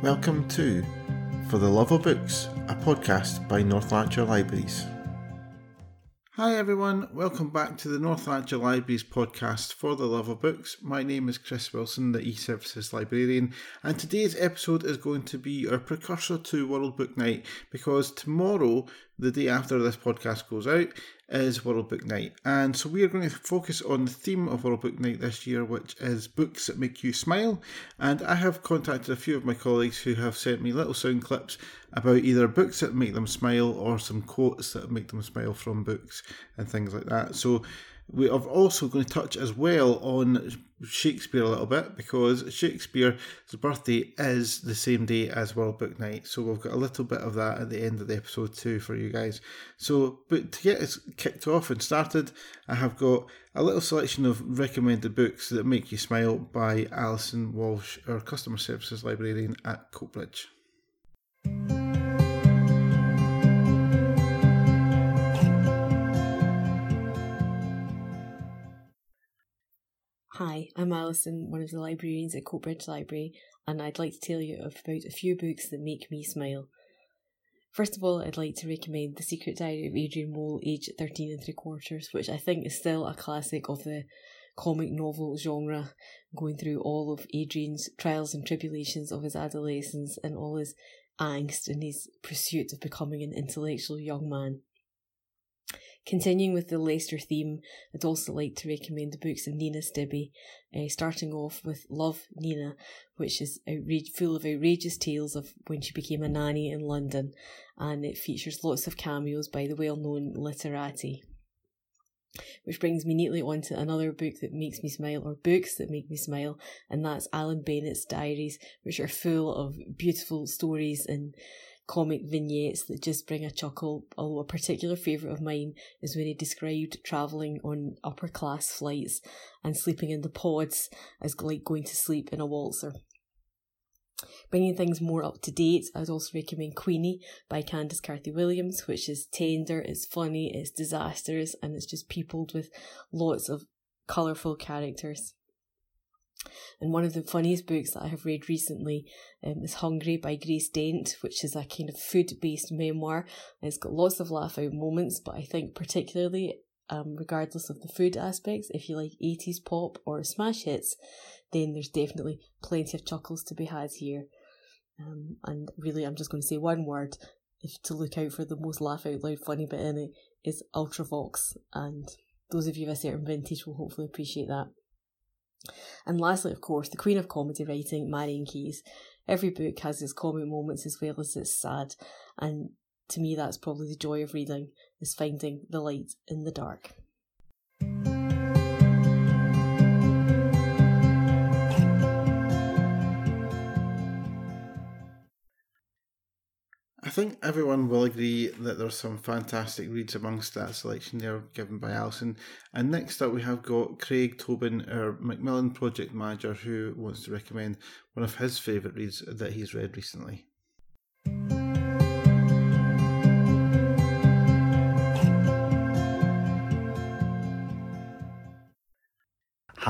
Welcome to For the Love of Books, a podcast by North Lanarkshire Libraries. Hi everyone, welcome back to the North Lanarkshire Libraries podcast For the Love of Books. My name is Chris Wilson, the e-services librarian, and today's episode is going to be our precursor to World Book Night because tomorrow, the day after this podcast goes out, is World Book Night. And so we are going to focus on the theme of World Book Night this year, which is books that make you smile. And I have contacted a few of my colleagues who have sent me little sound clips about either books that make them smile or some quotes that make them smile from books and things like that. So we are also going to touch as well on Shakespeare a little bit because Shakespeare's birthday is the same day as World Book Night. So we've got a little bit of that at the end of the episode too for you guys. So, but to get us kicked off and started, I have got a little selection of recommended books that make you smile by Alison Walsh, our customer services librarian at Coatbridge. Hi, I'm Alison, one of the librarians at Coatbridge Library, and I'd like to tell you about a few books that make me smile. First of all, I'd like to recommend The Secret Diary of Adrian Mole, aged 13 and 3 quarters, which I think is still a classic of the comic novel genre, going through all of Adrian's trials and tribulations of his adolescence and all his angst in his pursuit of becoming an intellectual young man. Continuing with the Leicester theme, I'd also like to recommend the books of Nina Stibbe, uh, starting off with Love Nina, which is full of outrageous tales of when she became a nanny in London, and it features lots of cameos by the well known literati. Which brings me neatly on to another book that makes me smile, or books that make me smile, and that's Alan Bennett's Diaries, which are full of beautiful stories and comic vignettes that just bring a chuckle. Although a particular favourite of mine is when he described travelling on upper class flights and sleeping in the pods as like going to sleep in a waltzer. Bringing things more up to date, I'd also recommend Queenie by Candice Carty Williams, which is tender, it's funny, it's disastrous, and it's just peopled with lots of colourful characters. And one of the funniest books that I have read recently um, is Hungry by Grace Dent, which is a kind of food based memoir. It's got lots of laugh out moments, but I think particularly, um, regardless of the food aspects, if you like 80s pop or smash hits, then there's definitely plenty of chuckles to be had here. Um, and really, I'm just going to say one word if to look out for the most laugh out loud funny bit in it is Ultravox. And those of you of a certain vintage will hopefully appreciate that. And lastly, of course, the queen of comedy writing, Marian Keyes. Every book has its comic moments as well as its sad, and to me, that's probably the joy of reading, is finding the light in the dark. Think everyone will agree that there's some fantastic reads amongst that selection there given by Alison. And next up, we have got Craig Tobin, our Macmillan project manager, who wants to recommend one of his favourite reads that he's read recently.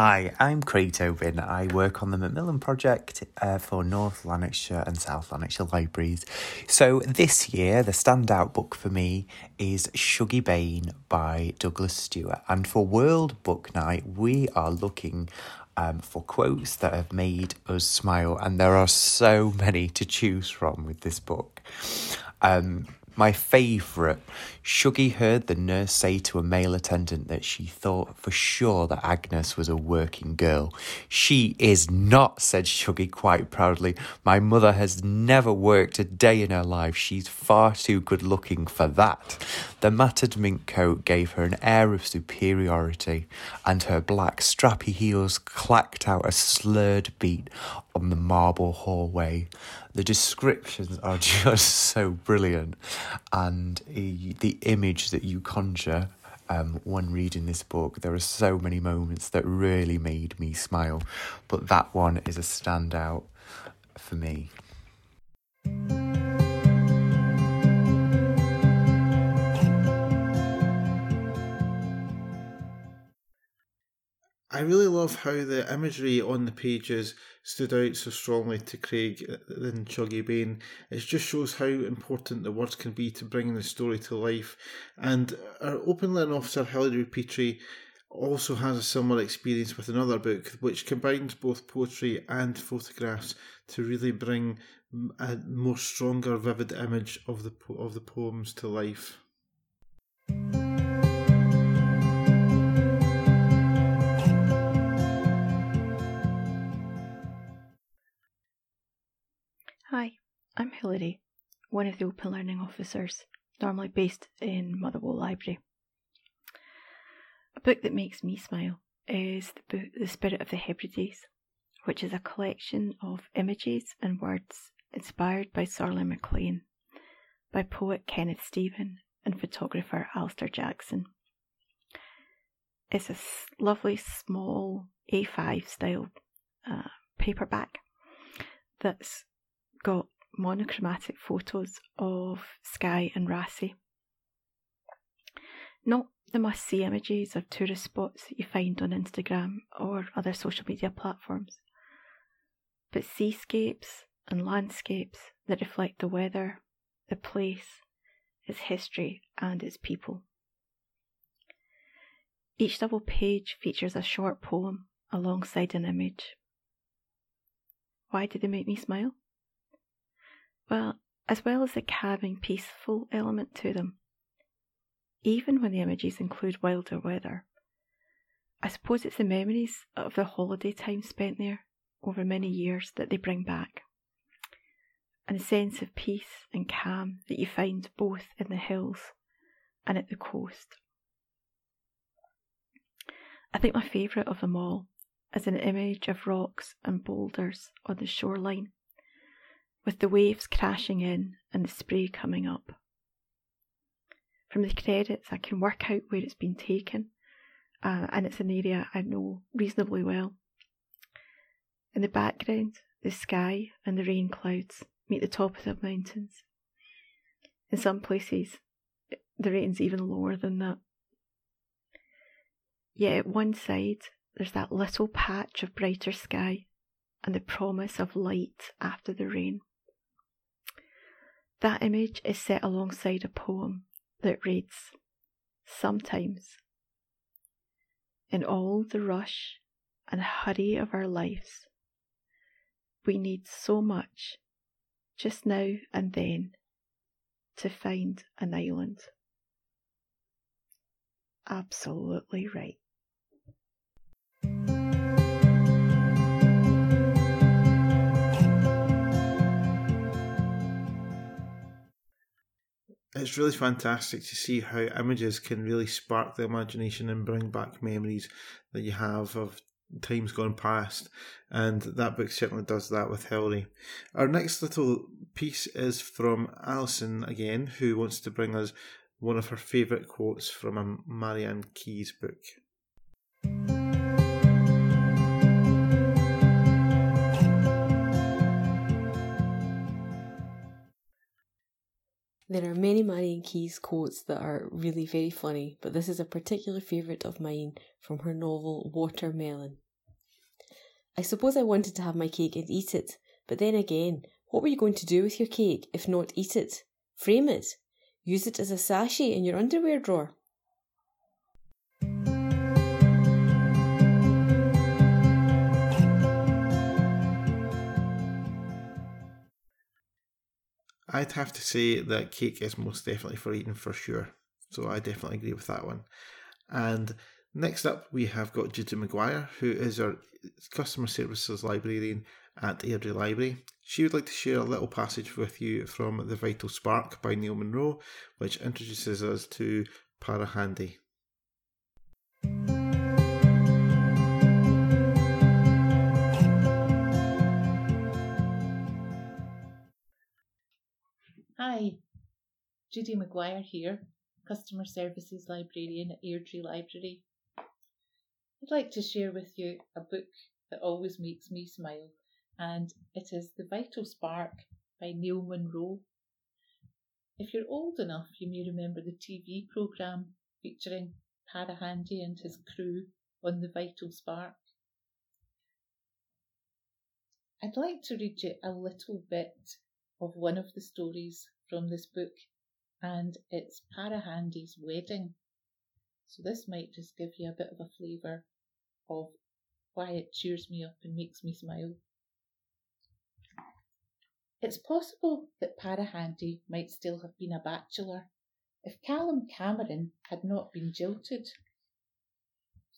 Hi, I'm Craig Tobin. I work on the Macmillan project uh, for North Lanarkshire and South Lanarkshire libraries. So this year, the standout book for me is Shuggie Bain by Douglas Stuart. And for World Book Night, we are looking um, for quotes that have made us smile, and there are so many to choose from with this book. Um, my favourite, Shuggie heard the nurse say to a male attendant that she thought for sure that Agnes was a working girl. She is not, said Shuggie quite proudly. My mother has never worked a day in her life. She's far too good looking for that. The matted mink coat gave her an air of superiority, and her black strappy heels clacked out a slurred beat on the marble hallway. The descriptions are just so brilliant, and the image that you conjure um, when reading this book, there are so many moments that really made me smile, but that one is a standout for me. I really love how the imagery on the pages stood out so strongly to Craig uh, in Shuggie Bain. It just shows how important the words can be to bringing the story to life. And uh, our open learning officer, Hilary Petrie, also has a similar experience with another book which combines both poetry and photographs to really bring a more stronger, vivid image of the of the poems to life. Hilary, one of the Open Learning Officers, normally based in Motherwell Library. A book that makes me smile is the book The Spirit of the Hebrides, which is a collection of images and words inspired by Sorley MacLean by poet Kenneth Steven and photographer Alister Jackson. It's a lovely small A5 style uh, paperback that's got monochromatic photos of Skye and Raasay. Not the must see images of tourist spots that you find on Instagram or other social media platforms, but seascapes and landscapes that reflect the weather, the place, its history, and its people. Each double page features a short poem alongside an image. Why do they make me smile? Well, as well as the calming, peaceful element to them, even when the images include wilder weather, I suppose it's the memories of the holiday time spent there over many years that they bring back and the sense of peace and calm that you find both in the hills and at the coast. I think my favourite of them all is an image of rocks and boulders on the shoreline, with the waves crashing in and the spray coming up. From the credits, I can work out where it's been taken, uh, and it's an area I know reasonably well. In the background, the sky and the rain clouds meet the top of the mountains. In some places, the rating's even lower than that. Yet at one side, there's that little patch of brighter sky and the promise of light after the rain. That image is set alongside a poem that reads Sometimes, in all the rush and hurry of our lives, we need so much just now and then to find an island. Absolutely right. It's really fantastic to see how images can really spark the imagination and bring back memories that you have of times gone past, and that book certainly does that with Hilary. Our next little piece is from Alison again, who wants to bring us one of her favourite quotes from a Marian Keyes book. There are many Marian Keyes quotes that are really very funny, but this is a particular favourite of mine from her novel Watermelon. I suppose I wanted to have my cake and eat it, but then again, what were you going to do with your cake if not eat it? Frame it? Use it as a sachet in your underwear drawer? I'd have to say that cake is most definitely for eating for sure. So I definitely agree with that one. And next up, we have got Judy McGuire, who is our customer services librarian at the Airdrie Library. She would like to share a little passage with you from The Vital Spark by Neil Munro, which introduces us to Para Handy. Hi, Judy McGuire here, Customer Services Librarian at Airdrie Library. I'd like to share with you a book that always makes me smile, and it is The Vital Spark by Neil Munro. If you're old enough, you may remember the TV programme featuring Para Handy and his crew on the vital spark. I'd like to read you a little bit of one of the stories from this book, and it's Para Handy's wedding. So this might just give you a bit of a flavour of why it cheers me up and makes me smile. It's possible that Para Handy might still have been a bachelor if Callum Cameron had not been jilted.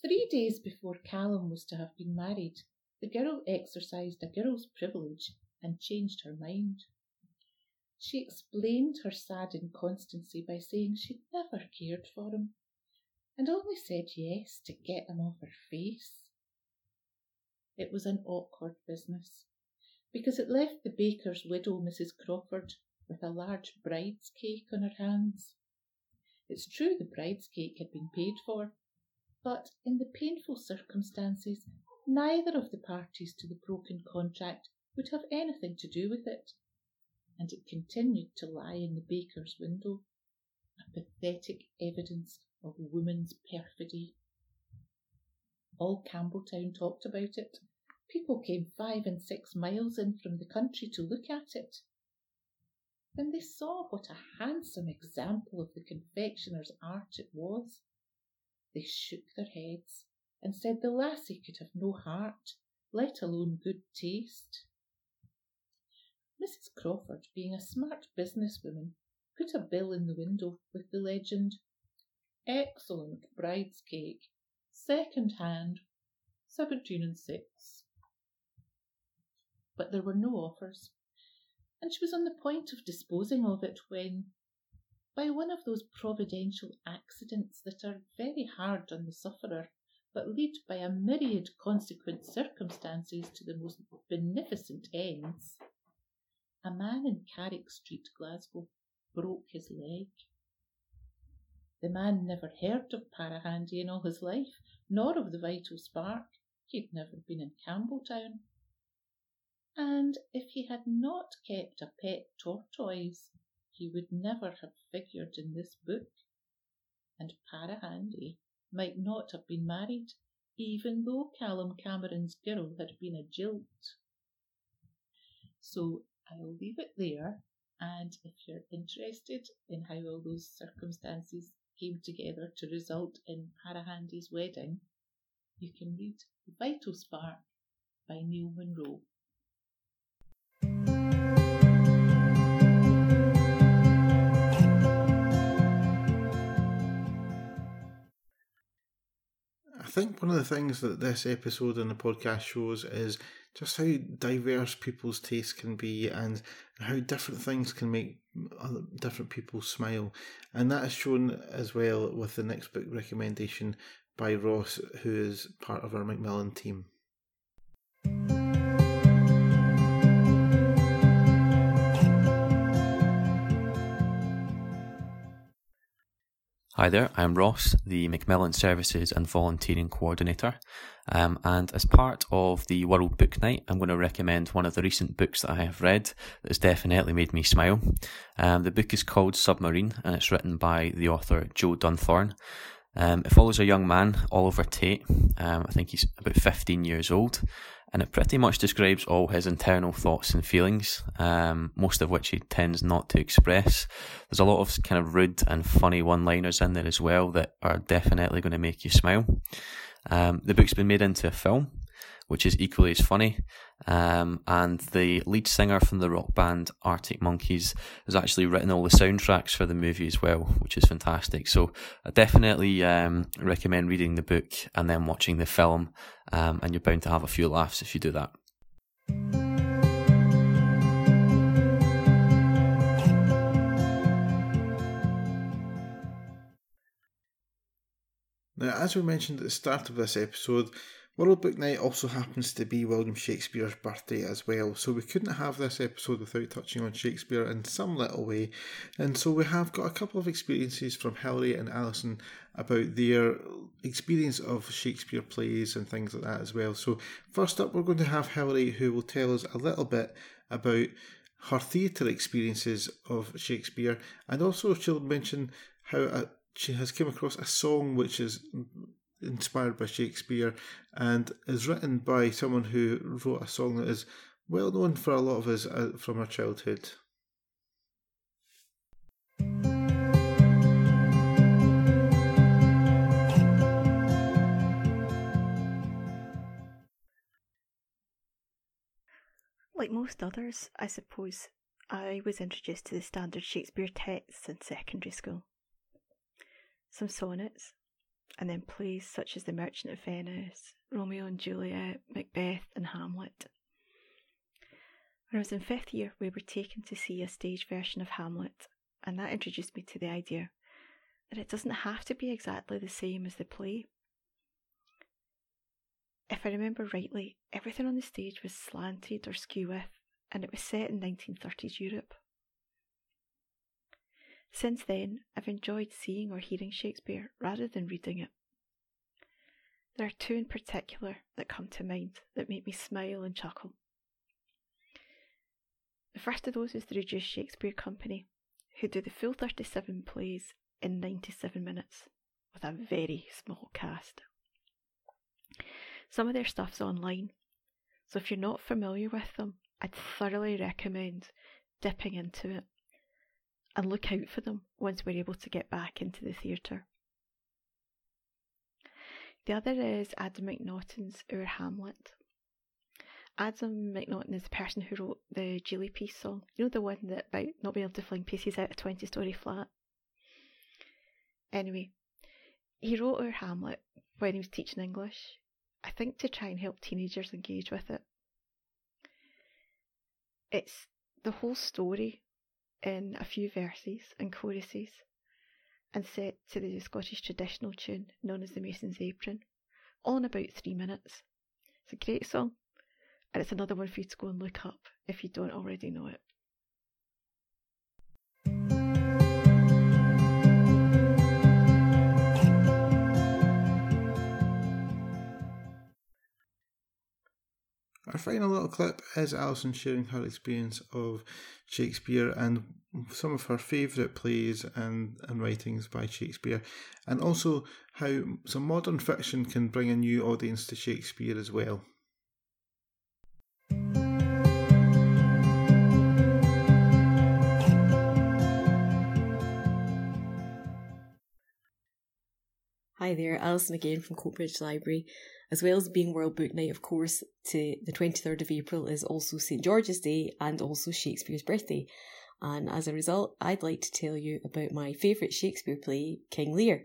Three days before Callum was to have been married, the girl exercised a girl's privilege and changed her mind. She explained her sad inconstancy by saying she'd never cared for him and only said yes to get him off her face. It was an awkward business because it left the baker's widow, Mrs. Crawford, with a large bride's cake on her hands. It's true the bride's cake had been paid for, but in the painful circumstances, neither of the parties to the broken contract would have anything to do with it, and it continued to lie in the baker's window, a pathetic evidence of woman's perfidy. All Campbeltown talked about it, People came five and six miles in from the country to look at it. When they saw what a handsome example of the confectioner's art it was, they shook their heads and said the lassie could have no heart, let alone good taste. Mrs. Crawford, being a smart businesswoman, put a bill in the window with the legend, Excellent bride's cake, second hand, seventeen and six but there were no offers, and she was on the point of disposing of it when, by one of those providential accidents that are very hard on the sufferer, but lead by a myriad consequent circumstances to the most beneficent ends, a man in Carrick Street, Glasgow, broke his leg. The man never heard of Para Handy in all his life, nor of the Vital Spark. He'd never been in Campbeltown and if he had not kept a pet tortoise, he would never have figured in this book, and Para Handy might not have been married, even though Callum Cameron's girl had been a jilt. So I'll leave it there, and if you're interested in how all those circumstances came together to result in Para Handy's wedding, you can read The Vital Spark by Neil Munro. I think one of the things that this episode in the podcast shows is just how diverse people's tastes can be and how different things can make different people smile. And that is shown as well with the next book recommendation by Ross, who is part of our Macmillan team. Hi there, I'm Ross, the Macmillan Services and Volunteering Coordinator. Um, and as part of the World Book Night, I'm going to recommend one of the recent books that I have read that has definitely made me smile. Um, the book is called Submarine and it's written by the author Joe Dunthorne. Um, it follows a young man, Oliver Tate. Um, I think he's about 15 years old and it pretty much describes all his internal thoughts and feelings, um, most of which he tends not to express. There's a lot of kind of rude and funny one liners in there as well that are definitely going to make you smile. Um, the book's been made into a film, which is equally as funny. Um, and the lead singer from the rock band Arctic Monkeys has actually written all the soundtracks for the movie as well, which is fantastic. So I definitely um, recommend reading the book and then watching the film, um, and you're bound to have a few laughs if you do that. Now, as we mentioned at the start of this episode, World Book Night also happens to be William Shakespeare's birthday as well, so we couldn't have this episode without touching on Shakespeare in some little way. And so we have got a couple of experiences from Hilary and Alison about their experience of Shakespeare plays and things like that as well. So, first up, we're going to have Hilary who will tell us a little bit about her theatre experiences of Shakespeare, and also she'll mention how a, she has come across a song which is inspired by Shakespeare and is written by someone who wrote a song that is well known for a lot of us uh, from our childhood. Like most others, I suppose, I was introduced to the standard Shakespeare texts in secondary school. Some sonnets, and then plays such as The Merchant of Venice, Romeo and Juliet, Macbeth, and Hamlet. When I was in fifth year, we were taken to see a stage version of Hamlet, and that introduced me to the idea that it doesn't have to be exactly the same as the play. If I remember rightly, everything on the stage was slanted or skew with, and it was set in 1930s Europe. Since then, I've enjoyed seeing or hearing Shakespeare rather than reading it. There are two in particular that come to mind that make me smile and chuckle. The first of those is the Reduced Shakespeare Company, who do the full 37 plays in 97 minutes with a very small cast. Some of their stuff's online, so if you're not familiar with them, I'd thoroughly recommend dipping into it and look out for them once we're able to get back into the theatre. The other is Adam McNaughton's Our Hamlet. Adam McNaughton is the person who wrote the Jeely Piece song. You know the one that about not being able to fling pieces out a 20 story flat? Anyway, he wrote Our Hamlet when he was teaching English I think to try and help teenagers engage with it. It's the whole story in a few verses and choruses and set to the Scottish traditional tune known as the Mason's Apron, all in about three minutes. It's a great song, and it's another one for you to go and look up if you don't already know it. Our final little clip is Alison sharing her experience of Shakespeare and some of her favourite plays and, and writings by Shakespeare, and also how some modern fiction can bring a new audience to Shakespeare as well. Hi there, Alison again from Coatbridge Library. As well as being World Book Night, of course, to the 23rd of April is also St George's Day and also Shakespeare's birthday. And as a result, I'd like to tell you about my favourite Shakespeare play, King Lear,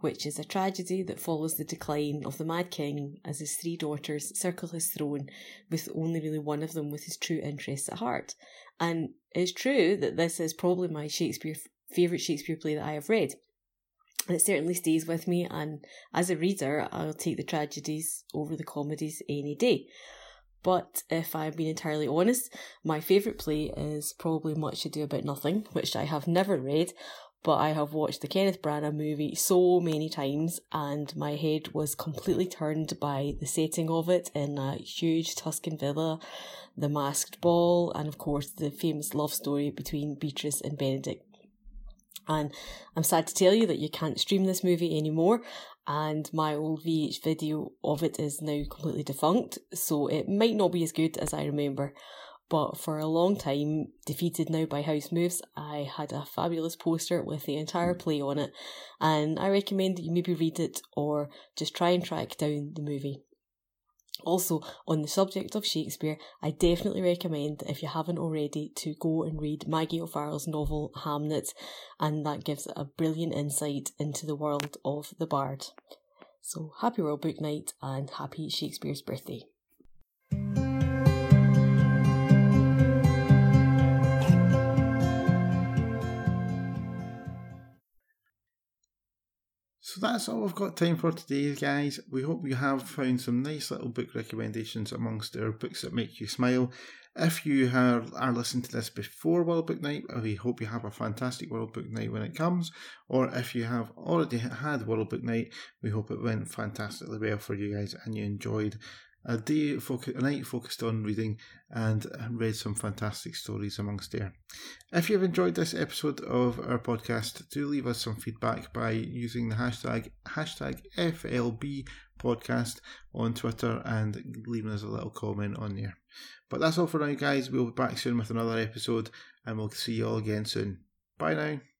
which is a tragedy that follows the decline of the Mad King as his three daughters circle his throne, with only really one of them with his true interests at heart. And it's true that this is probably my Shakespeare favourite Shakespeare play that I have read it certainly stays with me. And as a reader, I'll take the tragedies over the comedies any day. But if I'm being entirely honest, my favourite play is probably Much Ado About Nothing, which I have never read, but I have watched the Kenneth Branagh movie so many times, and my head was completely turned by the setting of it in a huge Tuscan villa, the masked ball, and of course the famous love story between Beatrice and Benedick. And I'm sad to tell you that you can't stream this movie anymore, and my old VH video of it is now completely defunct, so it might not be as good as I remember. But for a long time, defeated now by house moves, I had a fabulous poster with the entire play on it, and I recommend that you maybe read it or just try and track down the movie. Also, on the subject of Shakespeare, I definitely recommend, if you haven't already, to go and read Maggie O'Farrell's novel Hamnet, and that gives a brilliant insight into the world of the bard. So, happy World Book Night and happy Shakespeare's birthday. That's all we've got time for today, guys. We hope you have found some nice little book recommendations amongst our books that make you smile. If you are, are listening to this before World Book Night, we hope you have a fantastic World Book Night when it comes. Or if you have already had World Book Night, we hope it went fantastically well for you guys and you enjoyed a day, focus, a night focused on reading, and um, read some fantastic stories amongst there. If you've enjoyed this episode of our podcast, do leave us some feedback by using the hashtag hashtag FLB podcast on Twitter and leaving us a little comment on there. But that's all for now, guys. We'll be back soon with another episode, and we'll see you all again soon. Bye now.